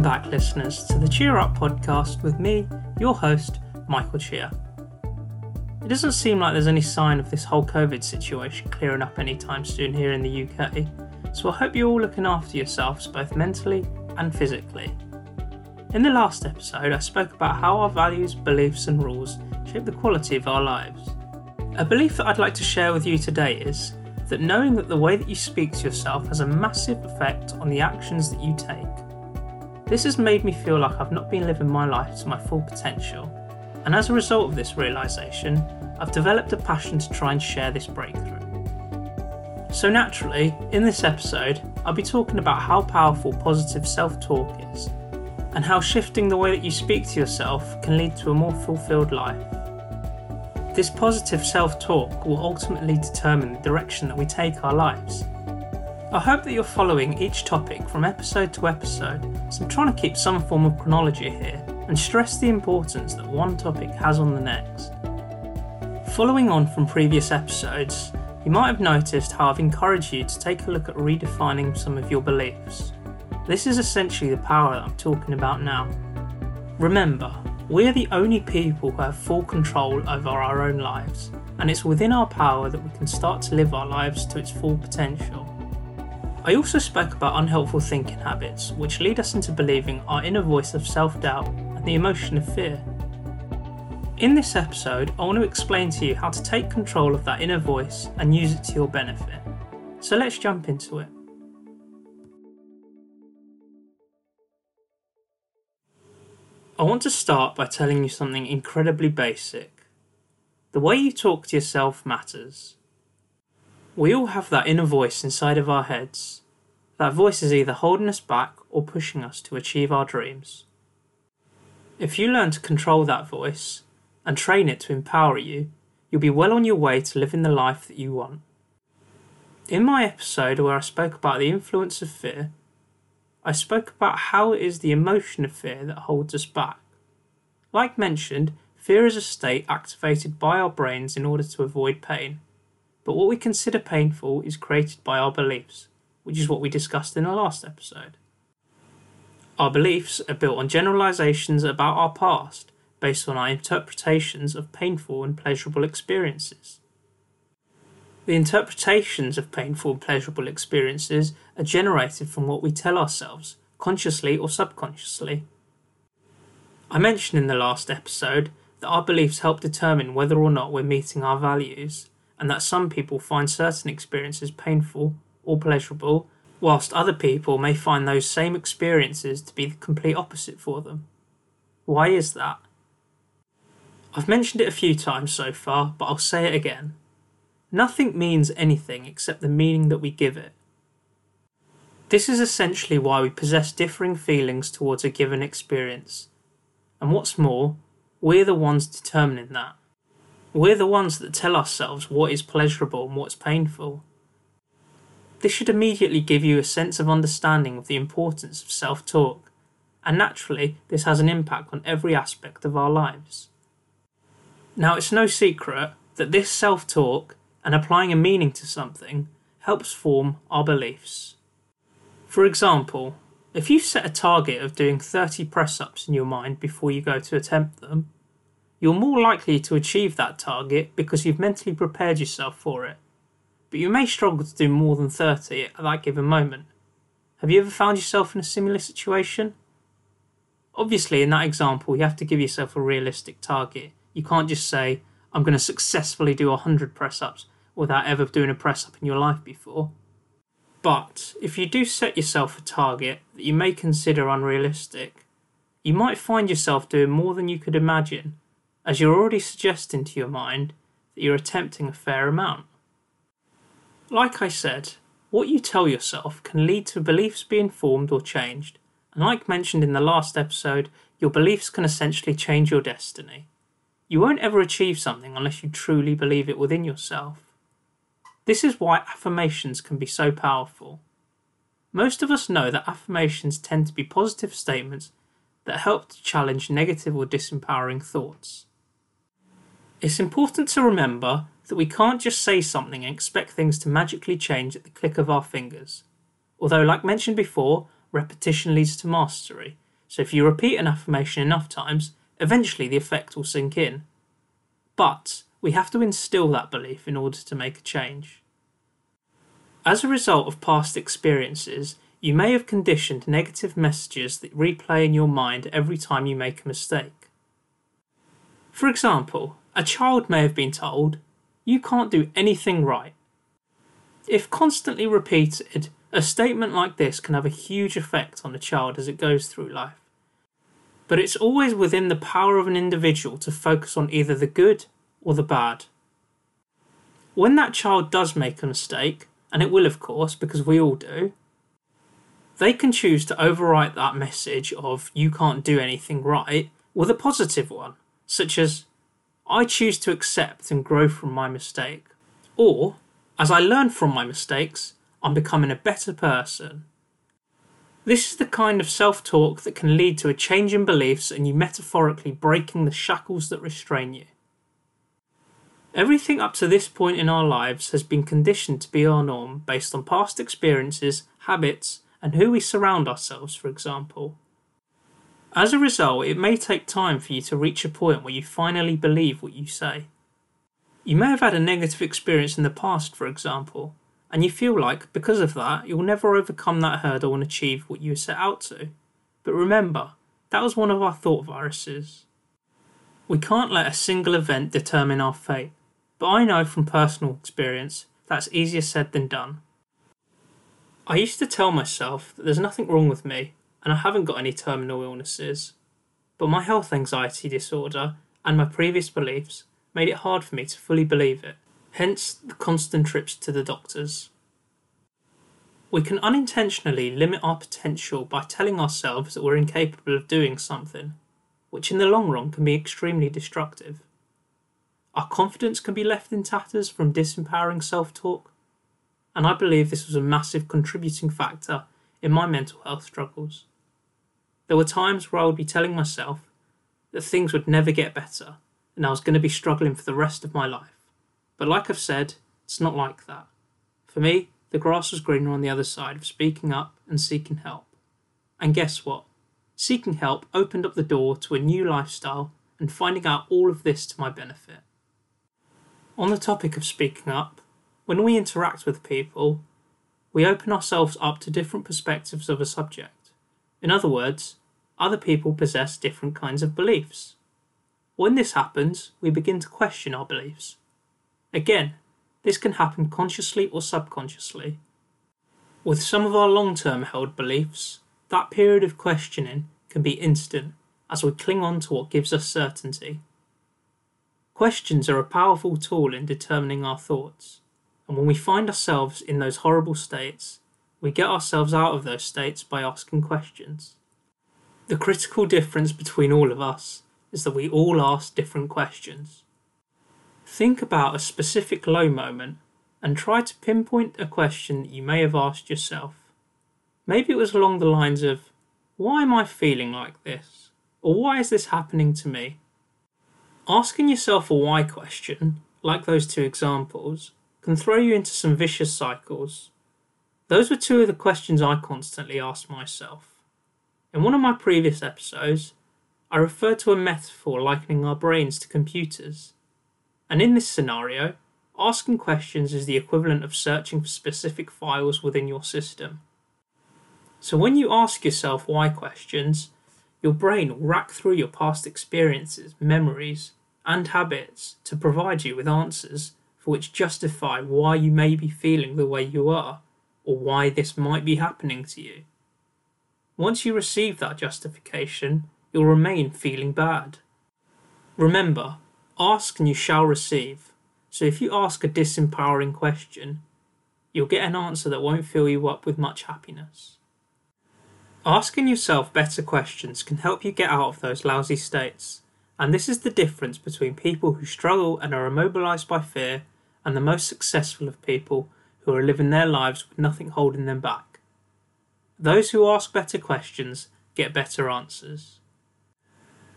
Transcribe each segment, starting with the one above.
Welcome back, listeners, to the Cheer Up podcast with me, your host, Michael Cheer. It doesn't seem like there's any sign of this whole COVID situation clearing up anytime soon here in the UK, so I hope you're all looking after yourselves both mentally and physically. In the last episode, I spoke about how our values, beliefs, and rules shape the quality of our lives. A belief that I'd like to share with you today is that knowing that the way that you speak to yourself has a massive effect on the actions that you take. This has made me feel like I've not been living my life to my full potential, and as a result of this realization, I've developed a passion to try and share this breakthrough. So, naturally, in this episode, I'll be talking about how powerful positive self talk is, and how shifting the way that you speak to yourself can lead to a more fulfilled life. This positive self talk will ultimately determine the direction that we take our lives. I hope that you're following each topic from episode to episode, so I'm trying to keep some form of chronology here and stress the importance that one topic has on the next. Following on from previous episodes, you might have noticed how I've encouraged you to take a look at redefining some of your beliefs. This is essentially the power that I'm talking about now. Remember, we are the only people who have full control over our own lives, and it's within our power that we can start to live our lives to its full potential. I also spoke about unhelpful thinking habits, which lead us into believing our inner voice of self doubt and the emotion of fear. In this episode, I want to explain to you how to take control of that inner voice and use it to your benefit. So let's jump into it. I want to start by telling you something incredibly basic. The way you talk to yourself matters. We all have that inner voice inside of our heads. That voice is either holding us back or pushing us to achieve our dreams. If you learn to control that voice and train it to empower you, you'll be well on your way to living the life that you want. In my episode where I spoke about the influence of fear, I spoke about how it is the emotion of fear that holds us back. Like mentioned, fear is a state activated by our brains in order to avoid pain. But what we consider painful is created by our beliefs, which is what we discussed in the last episode. Our beliefs are built on generalizations about our past, based on our interpretations of painful and pleasurable experiences. The interpretations of painful and pleasurable experiences are generated from what we tell ourselves, consciously or subconsciously. I mentioned in the last episode that our beliefs help determine whether or not we're meeting our values, and that some people find certain experiences painful or pleasurable, whilst other people may find those same experiences to be the complete opposite for them. Why is that? I've mentioned it a few times so far, but I'll say it again. Nothing means anything except the meaning that we give it. This is essentially why we possess differing feelings towards a given experience. And what's more, we're the ones determining that. We're the ones that tell ourselves what is pleasurable and what's painful. This should immediately give you a sense of understanding of the importance of self talk, and naturally, this has an impact on every aspect of our lives. Now, it's no secret that this self talk and applying a meaning to something helps form our beliefs. For example, if you set a target of doing 30 press ups in your mind before you go to attempt them, you're more likely to achieve that target because you've mentally prepared yourself for it. But you may struggle to do more than 30 at that given moment. Have you ever found yourself in a similar situation? Obviously, in that example, you have to give yourself a realistic target. You can't just say, I'm going to successfully do 100 press ups without ever doing a press up in your life before. But if you do set yourself a target that you may consider unrealistic, you might find yourself doing more than you could imagine, as you're already suggesting to your mind that you're attempting a fair amount. Like I said, what you tell yourself can lead to beliefs being formed or changed, and like mentioned in the last episode, your beliefs can essentially change your destiny. You won't ever achieve something unless you truly believe it within yourself. This is why affirmations can be so powerful. Most of us know that affirmations tend to be positive statements that help to challenge negative or disempowering thoughts. It's important to remember that we can't just say something and expect things to magically change at the click of our fingers. Although, like mentioned before, repetition leads to mastery, So if you repeat an affirmation enough times, eventually the effect will sink in. But we have to instill that belief in order to make a change. As a result of past experiences, you may have conditioned negative messages that replay in your mind every time you make a mistake. For example, a child may have been told, You can't do anything right. If constantly repeated, a statement like this can have a huge effect on a child as it goes through life. But it's always within the power of an individual to focus on either the good or the bad. When that child does make a mistake, and it will, of course, because we all do, they can choose to overwrite that message of you can't do anything right with a positive one, such as I choose to accept and grow from my mistake. Or, as I learn from my mistakes, I'm becoming a better person. This is the kind of self talk that can lead to a change in beliefs and you metaphorically breaking the shackles that restrain you. Everything up to this point in our lives has been conditioned to be our norm based on past experiences, habits, and who we surround ourselves, for example. As a result, it may take time for you to reach a point where you finally believe what you say. You may have had a negative experience in the past, for example, and you feel like, because of that, you'll never overcome that hurdle and achieve what you set out to. But remember, that was one of our thought viruses. We can't let a single event determine our fate. But I know from personal experience that's easier said than done. I used to tell myself that there's nothing wrong with me and I haven't got any terminal illnesses. But my health anxiety disorder and my previous beliefs made it hard for me to fully believe it, hence the constant trips to the doctors. We can unintentionally limit our potential by telling ourselves that we're incapable of doing something, which in the long run can be extremely destructive. Our confidence can be left in tatters from disempowering self talk, and I believe this was a massive contributing factor in my mental health struggles. There were times where I would be telling myself that things would never get better and I was going to be struggling for the rest of my life. But like I've said, it's not like that. For me, the grass was greener on the other side of speaking up and seeking help. And guess what? Seeking help opened up the door to a new lifestyle and finding out all of this to my benefit. On the topic of speaking up, when we interact with people, we open ourselves up to different perspectives of a subject. In other words, other people possess different kinds of beliefs. When this happens, we begin to question our beliefs. Again, this can happen consciously or subconsciously. With some of our long term held beliefs, that period of questioning can be instant as we cling on to what gives us certainty. Questions are a powerful tool in determining our thoughts, and when we find ourselves in those horrible states, we get ourselves out of those states by asking questions. The critical difference between all of us is that we all ask different questions. Think about a specific low moment and try to pinpoint a question that you may have asked yourself. Maybe it was along the lines of, Why am I feeling like this? Or why is this happening to me? Asking yourself a why question, like those two examples, can throw you into some vicious cycles. Those were two of the questions I constantly asked myself. In one of my previous episodes, I referred to a metaphor likening our brains to computers. And in this scenario, asking questions is the equivalent of searching for specific files within your system. So when you ask yourself why questions, your brain will rack through your past experiences, memories, and habits to provide you with answers for which justify why you may be feeling the way you are or why this might be happening to you. Once you receive that justification, you'll remain feeling bad. Remember, ask and you shall receive. So if you ask a disempowering question, you'll get an answer that won't fill you up with much happiness. Asking yourself better questions can help you get out of those lousy states and this is the difference between people who struggle and are immobilized by fear and the most successful of people who are living their lives with nothing holding them back. Those who ask better questions get better answers.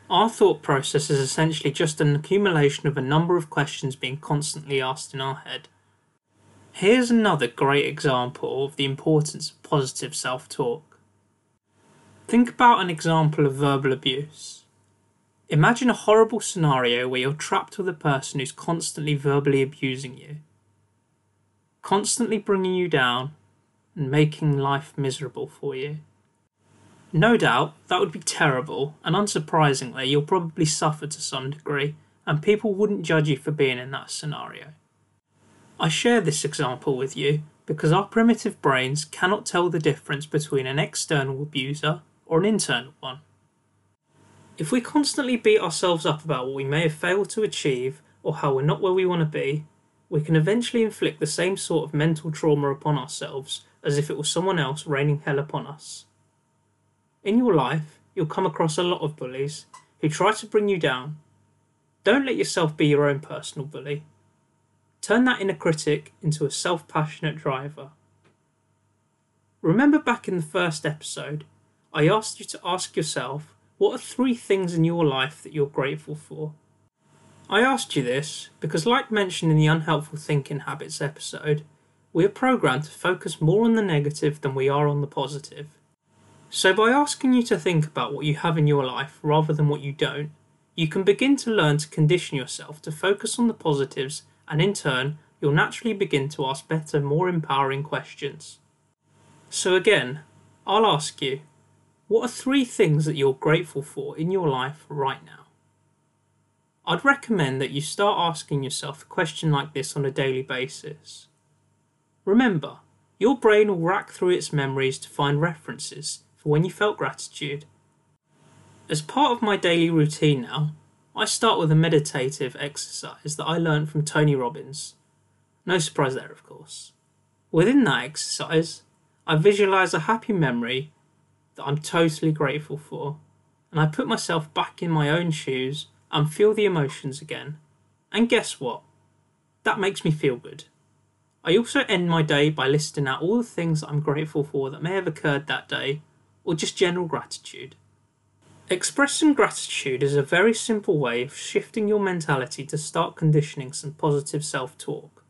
Our thought process is essentially just an accumulation of a number of questions being constantly asked in our head. Here's another great example of the importance of positive self talk. Think about an example of verbal abuse. Imagine a horrible scenario where you're trapped with a person who's constantly verbally abusing you, constantly bringing you down and making life miserable for you. No doubt, that would be terrible, and unsurprisingly, you'll probably suffer to some degree, and people wouldn't judge you for being in that scenario. I share this example with you because our primitive brains cannot tell the difference between an external abuser or an internal one. If we constantly beat ourselves up about what we may have failed to achieve or how we're not where we want to be, we can eventually inflict the same sort of mental trauma upon ourselves as if it was someone else raining hell upon us. In your life, you'll come across a lot of bullies who try to bring you down. Don't let yourself be your own personal bully. Turn that inner critic into a self passionate driver. Remember back in the first episode, I asked you to ask yourself what are three things in your life that you're grateful for? I asked you this because, like mentioned in the Unhelpful Thinking Habits episode, we are programmed to focus more on the negative than we are on the positive. So, by asking you to think about what you have in your life rather than what you don't, you can begin to learn to condition yourself to focus on the positives and in turn, you'll naturally begin to ask better, more empowering questions. So, again, I'll ask you what are three things that you're grateful for in your life right now? I'd recommend that you start asking yourself a question like this on a daily basis. Remember, your brain will rack through its memories to find references for when you felt gratitude. As part of my daily routine now, I start with a meditative exercise that I learned from Tony Robbins. No surprise there, of course. Within that exercise, I visualize a happy memory that I'm totally grateful for, and I put myself back in my own shoes and feel the emotions again. And guess what? That makes me feel good. I also end my day by listing out all the things that I'm grateful for that may have occurred that day, or just general gratitude. Expressing gratitude is a very simple way of shifting your mentality to start conditioning some positive self talk.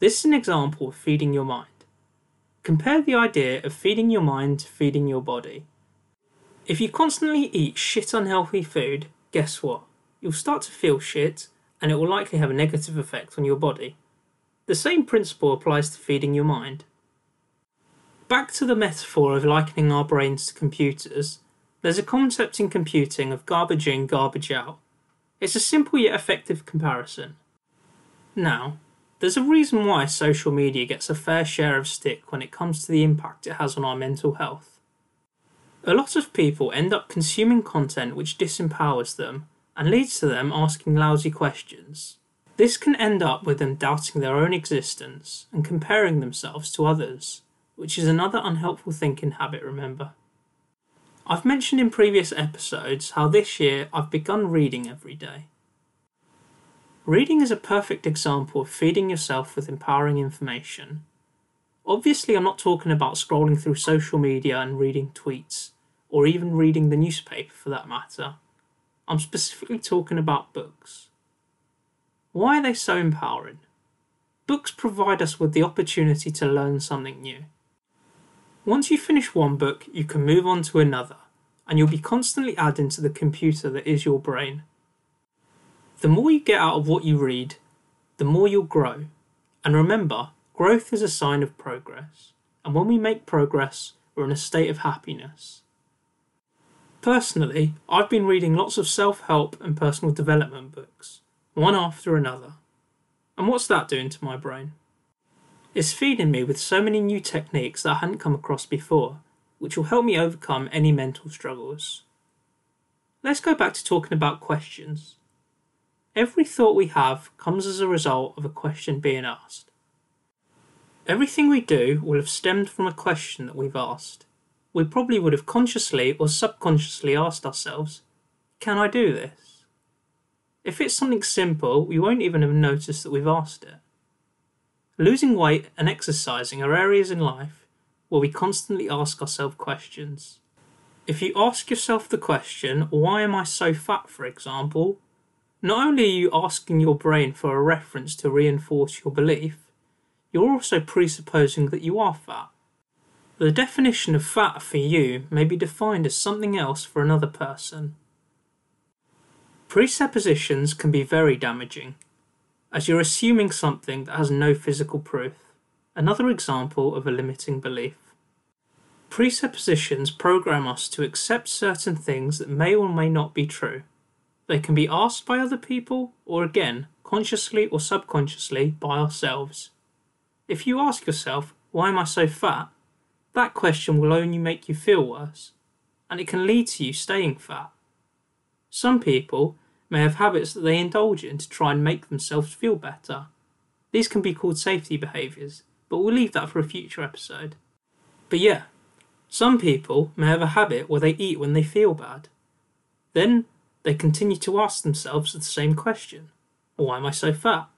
This is an example of feeding your mind. Compare the idea of feeding your mind to feeding your body. If you constantly eat shit unhealthy food, guess what? You'll start to feel shit and it will likely have a negative effect on your body. The same principle applies to feeding your mind. Back to the metaphor of likening our brains to computers, there's a concept in computing of garbage in, garbage out. It's a simple yet effective comparison. Now, there's a reason why social media gets a fair share of stick when it comes to the impact it has on our mental health. A lot of people end up consuming content which disempowers them and leads to them asking lousy questions. This can end up with them doubting their own existence and comparing themselves to others, which is another unhelpful thinking habit, remember. I've mentioned in previous episodes how this year I've begun reading every day. Reading is a perfect example of feeding yourself with empowering information. Obviously, I'm not talking about scrolling through social media and reading tweets, or even reading the newspaper for that matter. I'm specifically talking about books. Why are they so empowering? Books provide us with the opportunity to learn something new. Once you finish one book, you can move on to another, and you'll be constantly adding to the computer that is your brain. The more you get out of what you read, the more you'll grow. And remember, growth is a sign of progress. And when we make progress, we're in a state of happiness. Personally, I've been reading lots of self help and personal development books, one after another. And what's that doing to my brain? It's feeding me with so many new techniques that I hadn't come across before, which will help me overcome any mental struggles. Let's go back to talking about questions. Every thought we have comes as a result of a question being asked. Everything we do will have stemmed from a question that we've asked. We probably would have consciously or subconsciously asked ourselves, Can I do this? If it's something simple, we won't even have noticed that we've asked it. Losing weight and exercising are areas in life where we constantly ask ourselves questions. If you ask yourself the question, why am I so fat, for example, not only are you asking your brain for a reference to reinforce your belief, you're also presupposing that you are fat. The definition of fat for you may be defined as something else for another person. Presuppositions can be very damaging, as you're assuming something that has no physical proof. Another example of a limiting belief. Presuppositions program us to accept certain things that may or may not be true. They can be asked by other people, or again, consciously or subconsciously, by ourselves. If you ask yourself, Why am I so fat? that question will only make you feel worse, and it can lead to you staying fat. Some people may have habits that they indulge in to try and make themselves feel better. These can be called safety behaviours, but we'll leave that for a future episode. But yeah, some people may have a habit where they eat when they feel bad. Then they continue to ask themselves the same question Why am I so fat?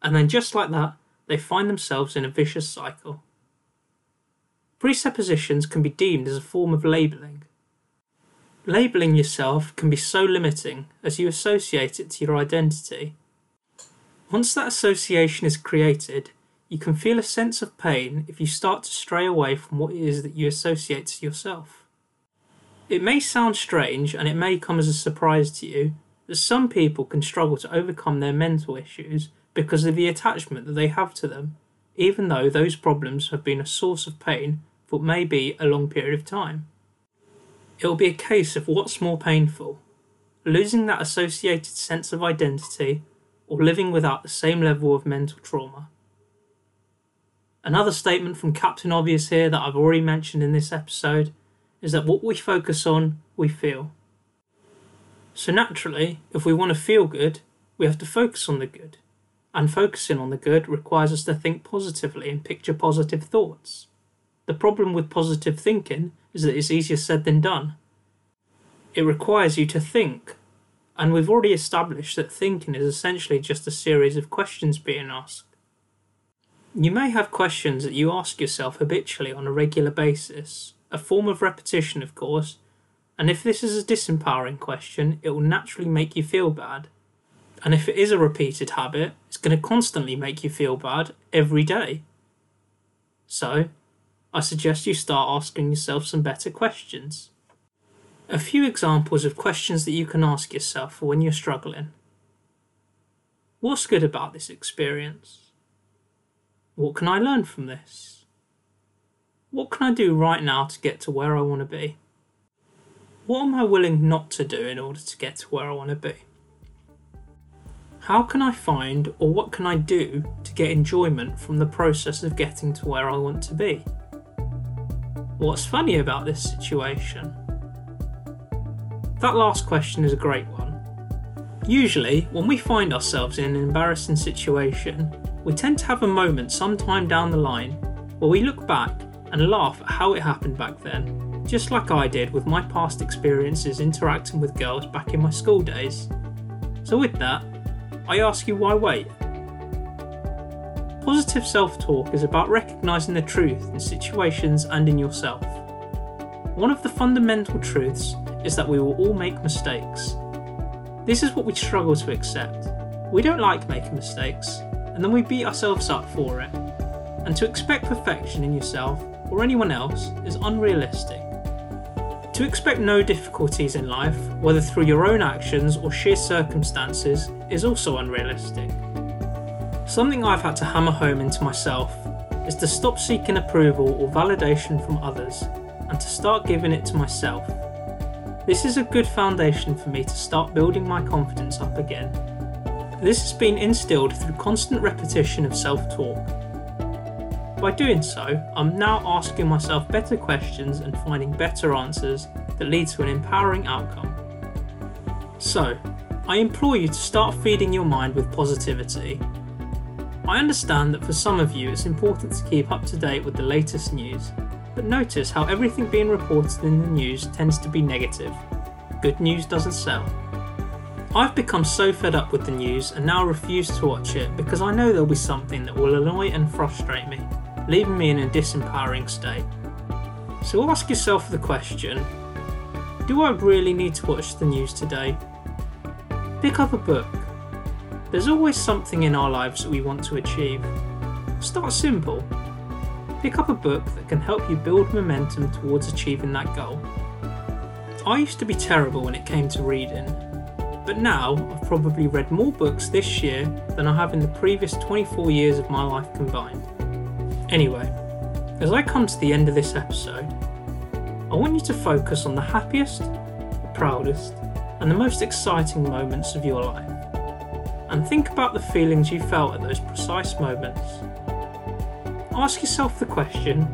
And then just like that, they find themselves in a vicious cycle. Presuppositions can be deemed as a form of labelling. Labelling yourself can be so limiting as you associate it to your identity. Once that association is created, you can feel a sense of pain if you start to stray away from what it is that you associate to yourself. It may sound strange and it may come as a surprise to you that some people can struggle to overcome their mental issues because of the attachment that they have to them, even though those problems have been a source of pain for maybe a long period of time. It will be a case of what's more painful losing that associated sense of identity or living without the same level of mental trauma. Another statement from Captain Obvious here that I've already mentioned in this episode is that what we focus on, we feel. So naturally, if we want to feel good, we have to focus on the good. And focusing on the good requires us to think positively and picture positive thoughts. The problem with positive thinking is that it's easier said than done. It requires you to think, and we've already established that thinking is essentially just a series of questions being asked. You may have questions that you ask yourself habitually on a regular basis, a form of repetition, of course, and if this is a disempowering question, it will naturally make you feel bad. And if it is a repeated habit, it's going to constantly make you feel bad every day. So, I suggest you start asking yourself some better questions. A few examples of questions that you can ask yourself when you're struggling. What's good about this experience? What can I learn from this? What can I do right now to get to where I want to be? What am I willing not to do in order to get to where I want to be? How can I find or what can I do to get enjoyment from the process of getting to where I want to be? What's funny about this situation? That last question is a great one. Usually, when we find ourselves in an embarrassing situation, we tend to have a moment sometime down the line where we look back and laugh at how it happened back then, just like I did with my past experiences interacting with girls back in my school days. So, with that, I ask you why wait? Positive self talk is about recognising the truth in situations and in yourself. One of the fundamental truths is that we will all make mistakes. This is what we struggle to accept. We don't like making mistakes, and then we beat ourselves up for it. And to expect perfection in yourself or anyone else is unrealistic. To expect no difficulties in life, whether through your own actions or sheer circumstances, is also unrealistic. Something I've had to hammer home into myself is to stop seeking approval or validation from others and to start giving it to myself. This is a good foundation for me to start building my confidence up again this has been instilled through constant repetition of self talk. By doing so, I'm now asking myself better questions and finding better answers that lead to an empowering outcome. So, I implore you to start feeding your mind with positivity. I understand that for some of you it's important to keep up to date with the latest news, but notice how everything being reported in the news tends to be negative. Good news doesn't sell. I've become so fed up with the news and now refuse to watch it because I know there'll be something that will annoy and frustrate me, leaving me in a disempowering state. So ask yourself the question Do I really need to watch the news today? Pick up a book. There's always something in our lives that we want to achieve. Start simple. pick up a book that can help you build momentum towards achieving that goal. I used to be terrible when it came to reading, but now I've probably read more books this year than I have in the previous 24 years of my life combined. Anyway, as I come to the end of this episode, I want you to focus on the happiest, the proudest, and the most exciting moments of your life. And think about the feelings you felt at those precise moments. Ask yourself the question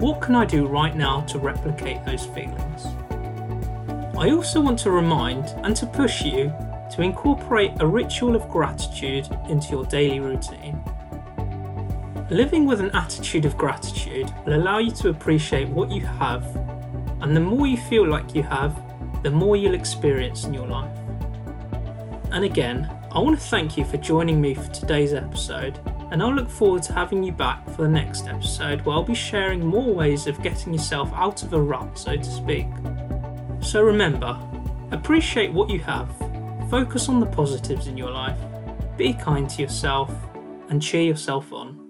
what can I do right now to replicate those feelings? I also want to remind and to push you to incorporate a ritual of gratitude into your daily routine. Living with an attitude of gratitude will allow you to appreciate what you have, and the more you feel like you have, the more you'll experience in your life. And again, I want to thank you for joining me for today's episode, and I'll look forward to having you back for the next episode where I'll be sharing more ways of getting yourself out of a rut, so to speak. So remember, appreciate what you have, focus on the positives in your life, be kind to yourself, and cheer yourself on.